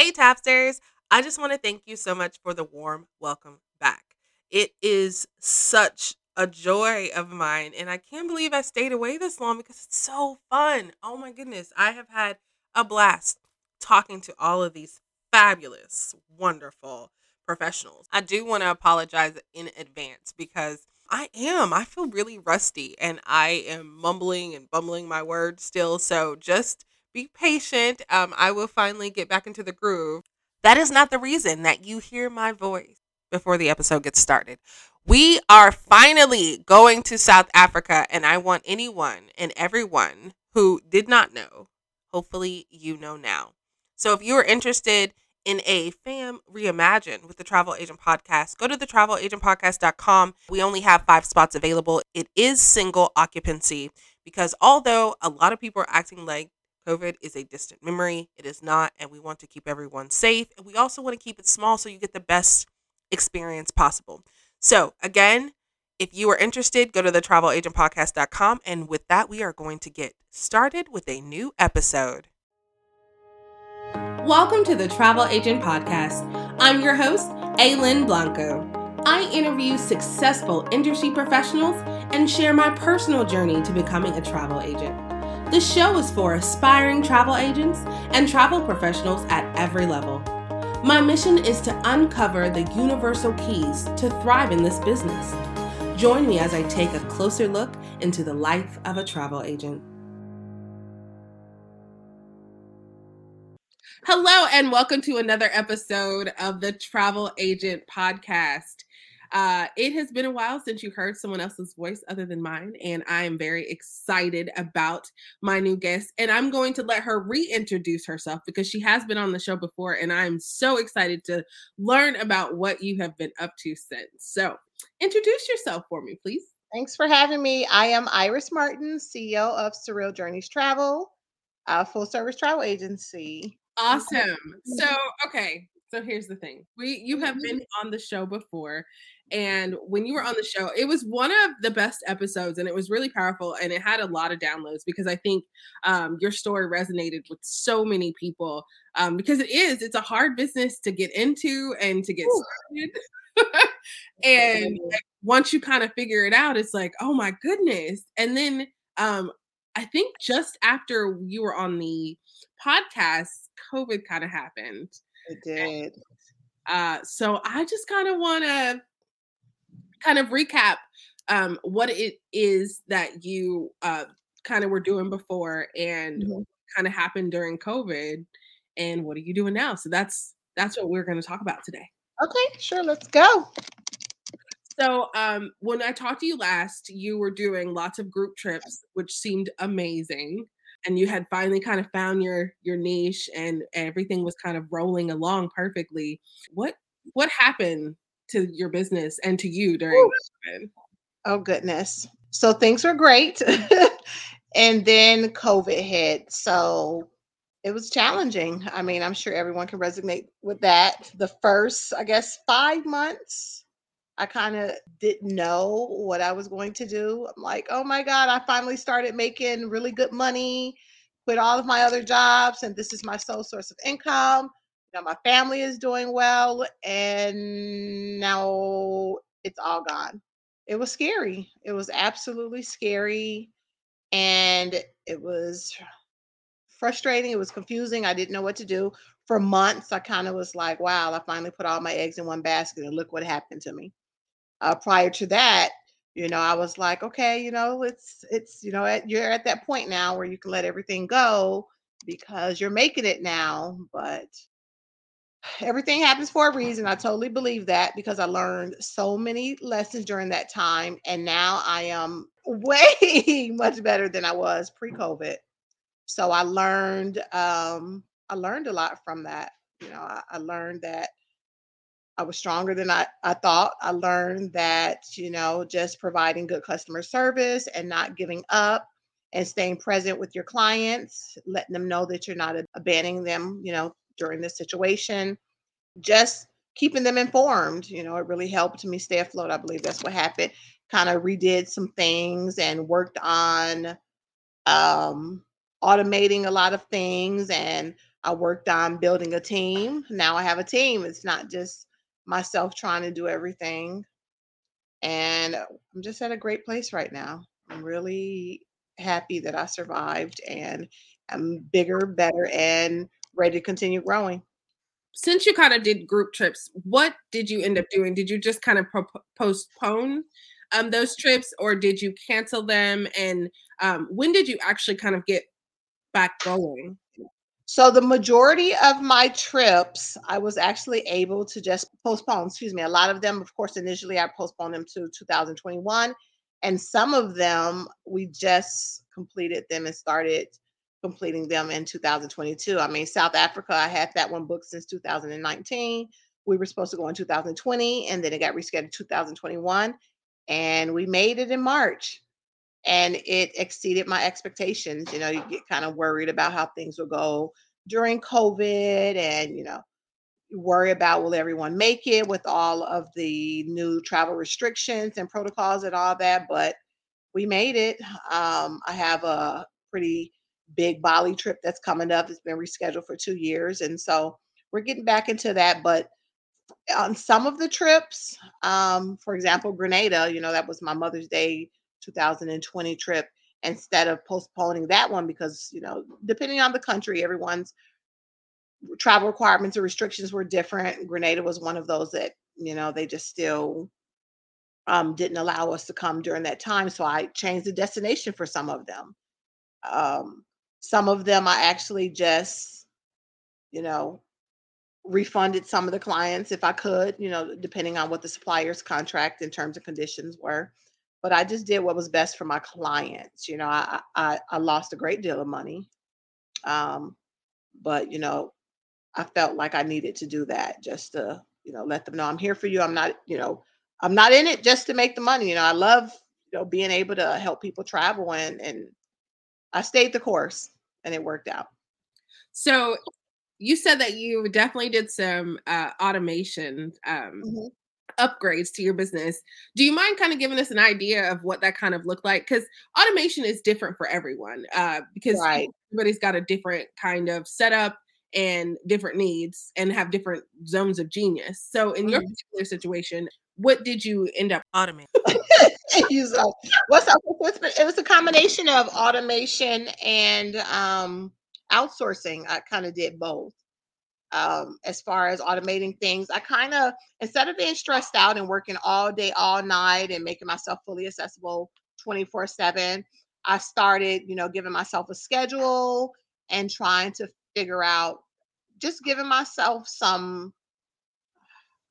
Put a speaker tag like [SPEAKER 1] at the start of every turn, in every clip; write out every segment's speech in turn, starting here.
[SPEAKER 1] Hey, Tapsters. I just want to thank you so much for the warm welcome back. It is such a joy of mine, and I can't believe I stayed away this long because it's so fun. Oh my goodness. I have had a blast talking to all of these fabulous, wonderful professionals. I do want to apologize in advance because I am. I feel really rusty and I am mumbling and bumbling my words still. So just be patient. Um, I will finally get back into the groove. That is not the reason that you hear my voice before the episode gets started. We are finally going to South Africa, and I want anyone and everyone who did not know, hopefully, you know now. So if you are interested in a fam reimagine with the travel agent podcast go to the travelagentpodcast.com we only have five spots available it is single occupancy because although a lot of people are acting like covid is a distant memory it is not and we want to keep everyone safe and we also want to keep it small so you get the best experience possible so again if you are interested go to the travelagentpodcast.com and with that we are going to get started with a new episode Welcome to the Travel Agent Podcast. I'm your host, Aylin Blanco. I interview successful industry professionals and share my personal journey to becoming a travel agent. The show is for aspiring travel agents and travel professionals at every level. My mission is to uncover the universal keys to thrive in this business. Join me as I take a closer look into the life of a travel agent. Hello, and welcome to another episode of the Travel Agent Podcast. Uh, it has been a while since you heard someone else's voice other than mine, and I am very excited about my new guest. And I'm going to let her reintroduce herself because she has been on the show before, and I'm so excited to learn about what you have been up to since. So, introduce yourself for me, please.
[SPEAKER 2] Thanks for having me. I am Iris Martin, CEO of Surreal Journeys Travel, a full service travel agency.
[SPEAKER 1] Awesome. So, okay. So here's the thing. We you have been mm-hmm. on the show before and when you were on the show, it was one of the best episodes and it was really powerful and it had a lot of downloads because I think um, your story resonated with so many people um, because it is, it's a hard business to get into and to get Ooh. started. and like, once you kind of figure it out, it's like, oh my goodness. And then um, I think just after you were on the podcast, COVID kind of happened.
[SPEAKER 2] It did.
[SPEAKER 1] Uh, so I just kind of want to kind of recap um, what it is that you uh, kind of were doing before and mm-hmm. kind of happened during COVID, and what are you doing now? So that's that's what we're going to talk about today.
[SPEAKER 2] Okay, sure, let's go.
[SPEAKER 1] So, um, when I talked to you last, you were doing lots of group trips, which seemed amazing and you had finally kind of found your your niche and everything was kind of rolling along perfectly what what happened to your business and to you during
[SPEAKER 2] oh goodness. So things were great and then covid hit so it was challenging. I mean i'm sure everyone can resonate with that. The first i guess five months I kind of didn't know what I was going to do. I'm like, oh my God, I finally started making really good money, quit all of my other jobs, and this is my sole source of income. Know, my family is doing well, and now it's all gone. It was scary. It was absolutely scary. And it was frustrating. It was confusing. I didn't know what to do. For months, I kind of was like, wow, I finally put all my eggs in one basket, and look what happened to me uh, prior to that you know i was like okay you know it's it's you know at, you're at that point now where you can let everything go because you're making it now but everything happens for a reason i totally believe that because i learned so many lessons during that time and now i am way much better than i was pre-covid. So i learned um i learned a lot from that you know I, I learned that I was stronger than I, I thought. I learned that, you know, just providing good customer service and not giving up and staying present with your clients, letting them know that you're not abandoning them, you know, during this situation. Just keeping them informed, you know, it really helped me stay afloat. I believe that's what happened. Kind of redid some things and worked on um automating a lot of things and I worked on building a team. Now I have a team. It's not just myself trying to do everything. And I'm just at a great place right now. I'm really happy that I survived and I'm bigger, better, and ready to continue growing.
[SPEAKER 1] Since you kind of did group trips, what did you end up doing? Did you just kind of pro- postpone um, those trips or did you cancel them? And um, when did you actually kind of get back going?
[SPEAKER 2] So the majority of my trips, I was actually able to just postpone. Excuse me. A lot of them, of course, initially I postponed them to 2021, and some of them we just completed them and started completing them in 2022. I mean, South Africa, I had that one booked since 2019. We were supposed to go in 2020, and then it got rescheduled 2021, and we made it in March and it exceeded my expectations. You know, you get kind of worried about how things will go during COVID and, you know, worry about will everyone make it with all of the new travel restrictions and protocols and all that. But we made it. Um, I have a pretty big Bali trip that's coming up. It's been rescheduled for two years. And so we're getting back into that. But on some of the trips, um, for example, Grenada, you know, that was my Mother's Day 2020 trip instead of postponing that one because you know depending on the country everyone's travel requirements or restrictions were different. Grenada was one of those that you know they just still um, didn't allow us to come during that time so i changed the destination for some of them. Um, some of them i actually just you know refunded some of the clients if i could you know depending on what the supplier's contract and terms and conditions were but I just did what was best for my clients. You know, I I, I lost a great deal of money, um, but you know, I felt like I needed to do that just to you know let them know I'm here for you. I'm not you know I'm not in it just to make the money. You know, I love you know being able to help people travel and and I stayed the course and it worked out.
[SPEAKER 1] So you said that you definitely did some uh, automation um, mm-hmm upgrades to your business. Do you mind kind of giving us an idea of what that kind of looked like? Because automation is different for everyone. Uh, because right. everybody's got a different kind of setup and different needs and have different zones of genius. So in mm-hmm. your particular situation, what did you end up automating?
[SPEAKER 2] what's up? It was a combination of automation and um, outsourcing. I kind of did both um, as far as automating things. I kind of, instead of being stressed out and working all day, all night, and making myself fully accessible 24 7, I started, you know, giving myself a schedule and trying to figure out, just giving myself some,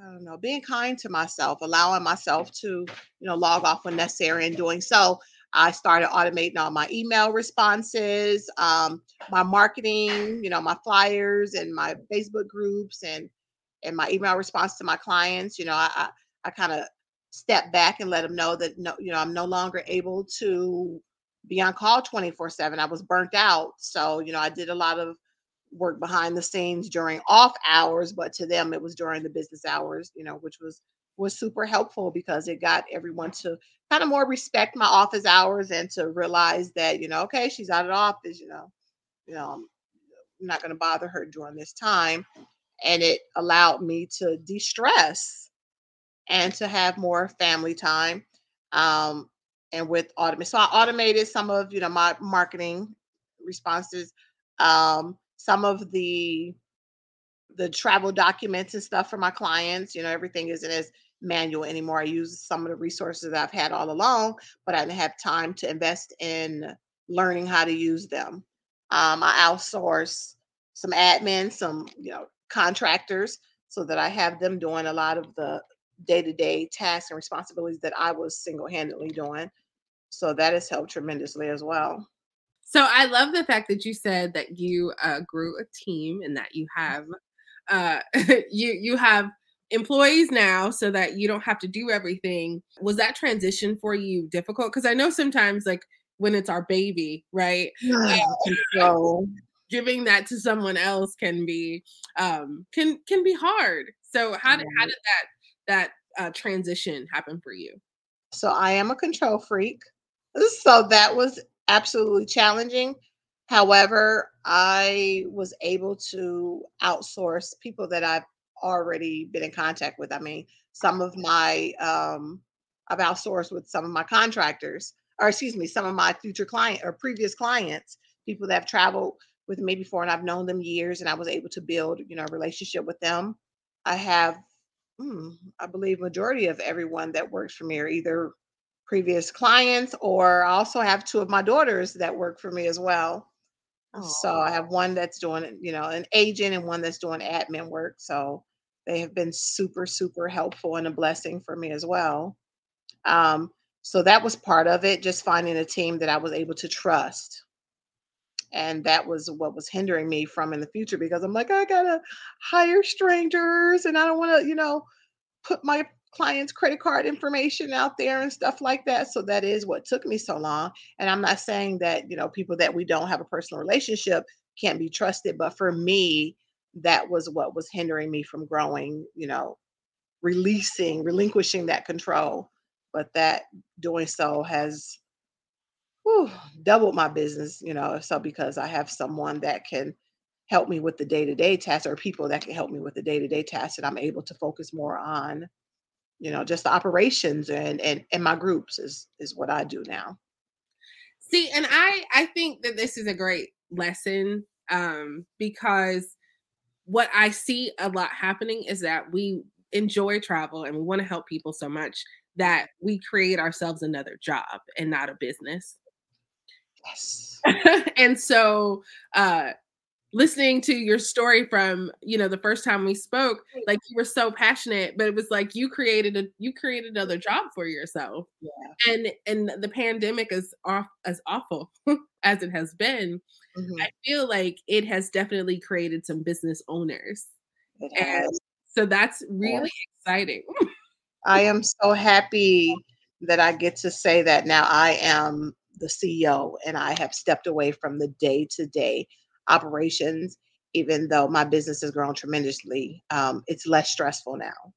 [SPEAKER 2] I don't know, being kind to myself, allowing myself to, you know, log off when necessary and doing so. I started automating all my email responses, um, my marketing, you know, my flyers and my Facebook groups and and my email response to my clients. You know, I I, I kind of step back and let them know that no, you know, I'm no longer able to be on call 24 7. I was burnt out. So, you know, I did a lot of work behind the scenes during off hours, but to them it was during the business hours, you know, which was was super helpful because it got everyone to kind of more respect my office hours and to realize that you know okay she's out of office you know you know i'm not going to bother her during this time and it allowed me to de-stress and to have more family time um, and with automate so i automated some of you know my marketing responses um, some of the the travel documents and stuff for my clients you know everything isn't as manual anymore. I use some of the resources that I've had all along, but I didn't have time to invest in learning how to use them. Um, I outsource some admin, some you know contractors, so that I have them doing a lot of the day-to-day tasks and responsibilities that I was single-handedly doing. So that has helped tremendously as well. So I love the fact that you said that you uh, grew a team and that you have uh, you you have employees now so that you don't have to do everything. Was that transition for you difficult? Because I know sometimes, like when it's our baby, right? so giving that to someone else can be um, can can be hard. So how did how did that that uh, transition happen for you? So I am a control freak. So that was absolutely challenging. However, I was able to outsource people that I've already been in contact with. I mean, some of my um, I've outsourced with some of my contractors, or excuse me, some of my future client or previous clients, people that have traveled with me before, and I've known them years, and I was able to build, you know, a relationship with them. I have, mm, I believe, majority of everyone that works for me are either previous clients, or I also have two of my daughters that work for me as well. So. I have one that's doing, you know, an agent and one that's doing admin work. So they have been super, super helpful and a blessing for me as well. Um, so that was part of it, just finding a team that I was able to trust. And that was what was hindering me from in the future because I'm like, I gotta hire strangers and I don't want to, you know, put my clients' credit card information out there and stuff like that. So that is what took me so long. And I'm not saying that, you know, people that we don't have a personal relationship can't be trusted, but for me, that was what was hindering me from growing, you know, releasing, relinquishing that control. But that doing so has whew, doubled my business, you know, so because I have someone that can help me with the day-to-day tasks or people that can help me with the day-to-day tasks and I'm able to focus more on you know, just the operations and and and my groups is is what I do now.
[SPEAKER 1] See, and I I think that this is a great lesson um because what I see a lot happening is that we enjoy travel and we want to help people so much that we create ourselves another job and not a business.
[SPEAKER 2] Yes.
[SPEAKER 1] and so uh listening to your story from you know the first time we spoke like you were so passionate but it was like you created a you created another job for yourself
[SPEAKER 2] Yeah.
[SPEAKER 1] and and the pandemic is off as awful as it has been
[SPEAKER 2] Mhm.
[SPEAKER 1] i feel like it has definitely created some business owners and so that's really
[SPEAKER 2] Yes.
[SPEAKER 1] exciting
[SPEAKER 2] I am so happy that I get to say that now I am the CEO and I have stepped away from the day-to-day operations, even though my business has grown tremendously. Um, it's less stressful now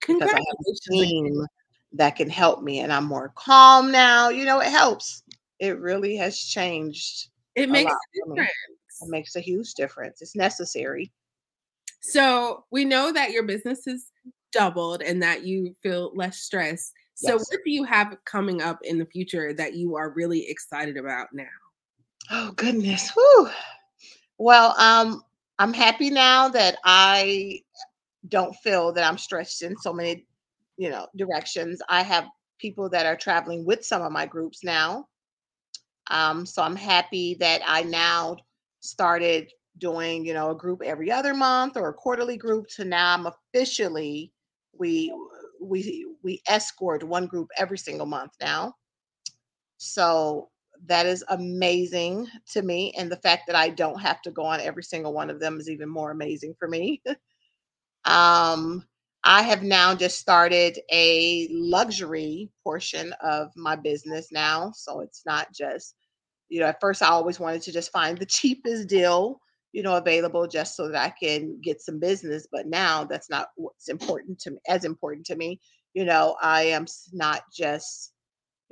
[SPEAKER 2] because I have a team that can help me and I'm more calm now. You know, it helps. It really has changed
[SPEAKER 1] it makes a
[SPEAKER 2] me. It makes a huge difference. It's necessary.
[SPEAKER 1] So we know that your business is doubled and that you feel less stress. So
[SPEAKER 2] Yes.
[SPEAKER 1] what do you have coming up in the future that you are really excited about now?
[SPEAKER 2] Oh goodness. Whew. Well, um, I'm happy now that I don't feel that I'm stretched in so many, you know, directions. I have people that are traveling with some of my groups now. Um, so I'm happy that I now started doing, you know, a group every other month or a quarterly group to now I'm officially we we we escort one group every single month now. So that is amazing to me. And the fact that I don't have to go on every single one of them is even more amazing for me. um, I have now just started a luxury portion of my business now. So it's not just, you know, at first I always wanted to just find the cheapest deal, you know, available just so that I can get some business. But now that's not what's important to me, as important to me. You know, I am not just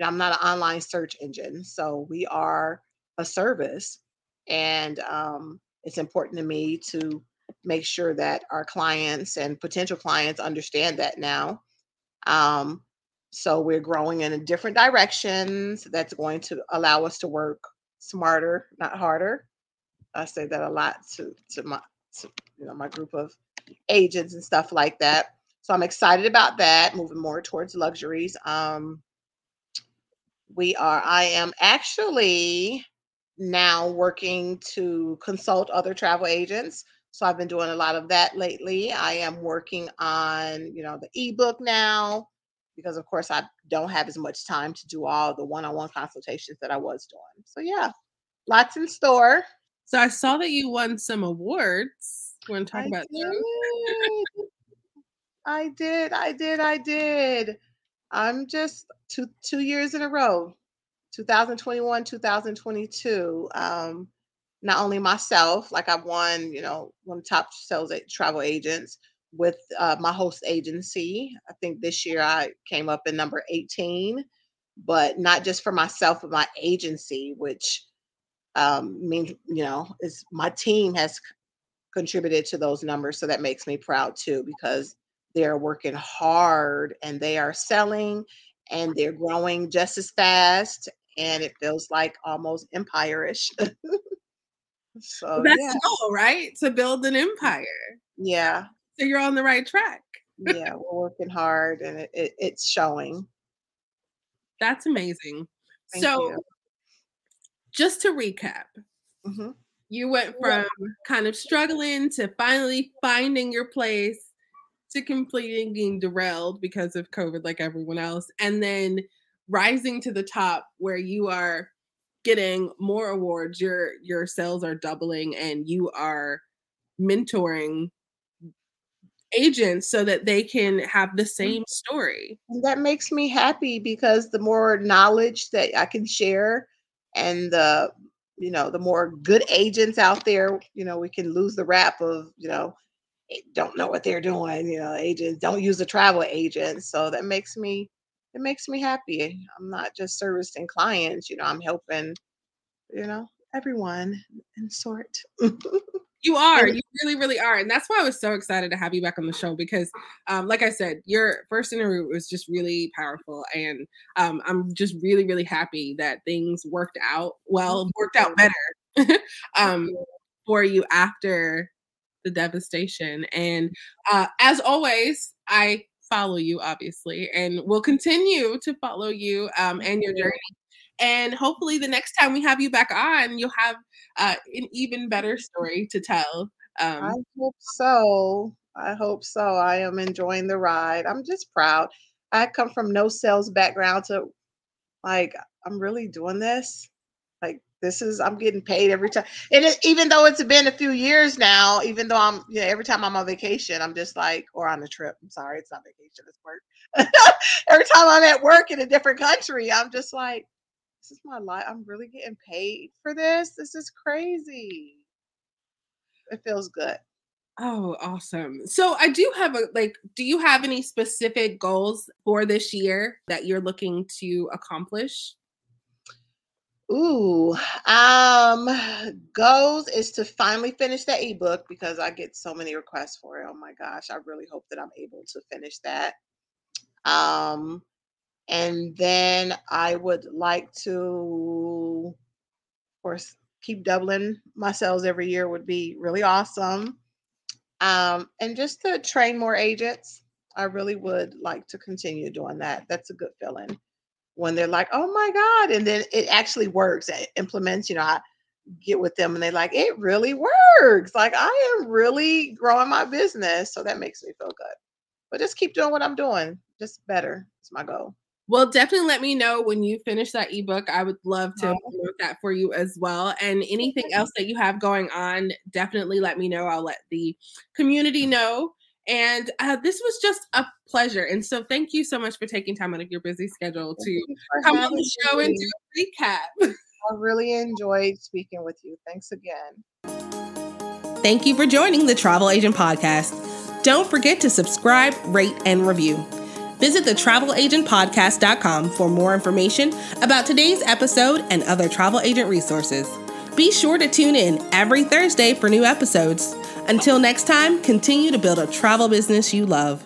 [SPEAKER 2] I'm not an online search engine, so we are a service, and um, it's important to me to make sure that our clients and potential clients understand that now. Um, so we're growing in different directions. That's going to allow us to work smarter, not harder. I say that a lot to to my to, you know my group of agents and stuff like that. So I'm excited about that, moving more towards luxuries. Um, we are I am actually now working to consult other travel agents. So I've been doing a lot of that lately. I am working on, you know, the ebook now because of course I don't have as much time to do all the one-on-one consultations that I was doing. So yeah, lots in store.
[SPEAKER 1] So I saw that you won some awards. You want to talk
[SPEAKER 2] I
[SPEAKER 1] about
[SPEAKER 2] did. I did. I did. I did. I'm just two two years in a row. 2021, 2022. Um, not only myself, like I've won, you know, one of the top sales travel agents with uh, my host agency. I think this year I came up in number 18, but not just for myself, but my agency, which um, means you know is my team has contributed to those numbers, so that makes me proud too because they're working hard and they are selling and they're growing just as fast and it feels like almost empire-ish. so
[SPEAKER 1] That's
[SPEAKER 2] yeah,
[SPEAKER 1] the goal, right? To build an empire.
[SPEAKER 2] yeah,
[SPEAKER 1] So you're on the right track.
[SPEAKER 2] yeah. We're working hard and it, it, it's showing.
[SPEAKER 1] That's amazing.
[SPEAKER 2] Thank
[SPEAKER 1] so
[SPEAKER 2] you.
[SPEAKER 1] just to recap,
[SPEAKER 2] Mhm.
[SPEAKER 1] you went
[SPEAKER 2] Yeah.
[SPEAKER 1] from kind of struggling to finally finding your place to completing being derailed because of COVID, like everyone else, and then rising to the top where you are getting more awards. Your your sales are doubling, and you are mentoring agents so that they can have the mm. same story.
[SPEAKER 2] And that makes me happy because the more knowledge that I can share and the you know the more good agents out there you know we can lose the rap of you know don't know what they're doing you know agents don't use a travel agent so that makes me it makes me happy i'm not just servicing clients you know i'm helping you know everyone in sort
[SPEAKER 1] You are. You really, really are. And that's why I was so excited to have you back on the show because, um, like I said, your first interview was just really powerful. And um, I'm just really, really happy that things worked out well, worked out better um, for you after the devastation. And uh, as always, I follow you, obviously, and will continue to follow you um, and your journey. And hopefully, the next time we have you back on, you'll have uh, an even better story to tell.
[SPEAKER 2] I
[SPEAKER 1] Um,
[SPEAKER 2] hope so. I hope so. I am enjoying the ride. I'm just proud. I come from no sales background to like I'm really doing this. Like this is I'm getting paid every time. And it, even though it's been a few years now, even though I'm you know, every time I'm on vacation, I'm just like or on a trip. I'm sorry, it's not vacation, it's work. every time I'm at work in a different country, I'm just like this is my life. I'm really getting paid for this. This is crazy. It feels good.
[SPEAKER 1] oh, awesome. So, I do have a like, do you have any specific goals for this year that you're looking to accomplish?
[SPEAKER 2] Ooh, um, goals is to finally finish that ebook because I get so many requests for it. Oh my gosh, I really hope that I'm able to finish that. Um, and then I would like to, of course, keep doubling my sales every year would be really awesome. Um, and just to train more agents, I really would like to continue doing that. That's a good feeling when they're like, "Oh my god," and then it actually works. It implements. You know, I get with them and they're like, "It really works." Like I am really growing my business, so that makes me feel good. But just keep doing what I'm doing, just better. It's my goal.
[SPEAKER 1] Well, definitely let me know when you finish that ebook. I would love to
[SPEAKER 2] Oh.
[SPEAKER 1] promote that for you as well. And anything else that you have going on, definitely let me know. I'll let the community know. And uh, this was just a pleasure. And so, thank you so much for taking time out of your busy schedule
[SPEAKER 2] Thank
[SPEAKER 1] to come on the show and do a recap.
[SPEAKER 2] I really enjoyed speaking with you. Thanks again.
[SPEAKER 1] Thank you for joining the Travel Agent Podcast. Don't forget to subscribe, rate, and review. Visit the travelagentpodcast.com for more information about today's episode and other travel agent resources. Be sure to tune in every Thursday for new episodes. Until next time, continue to build a travel business you love.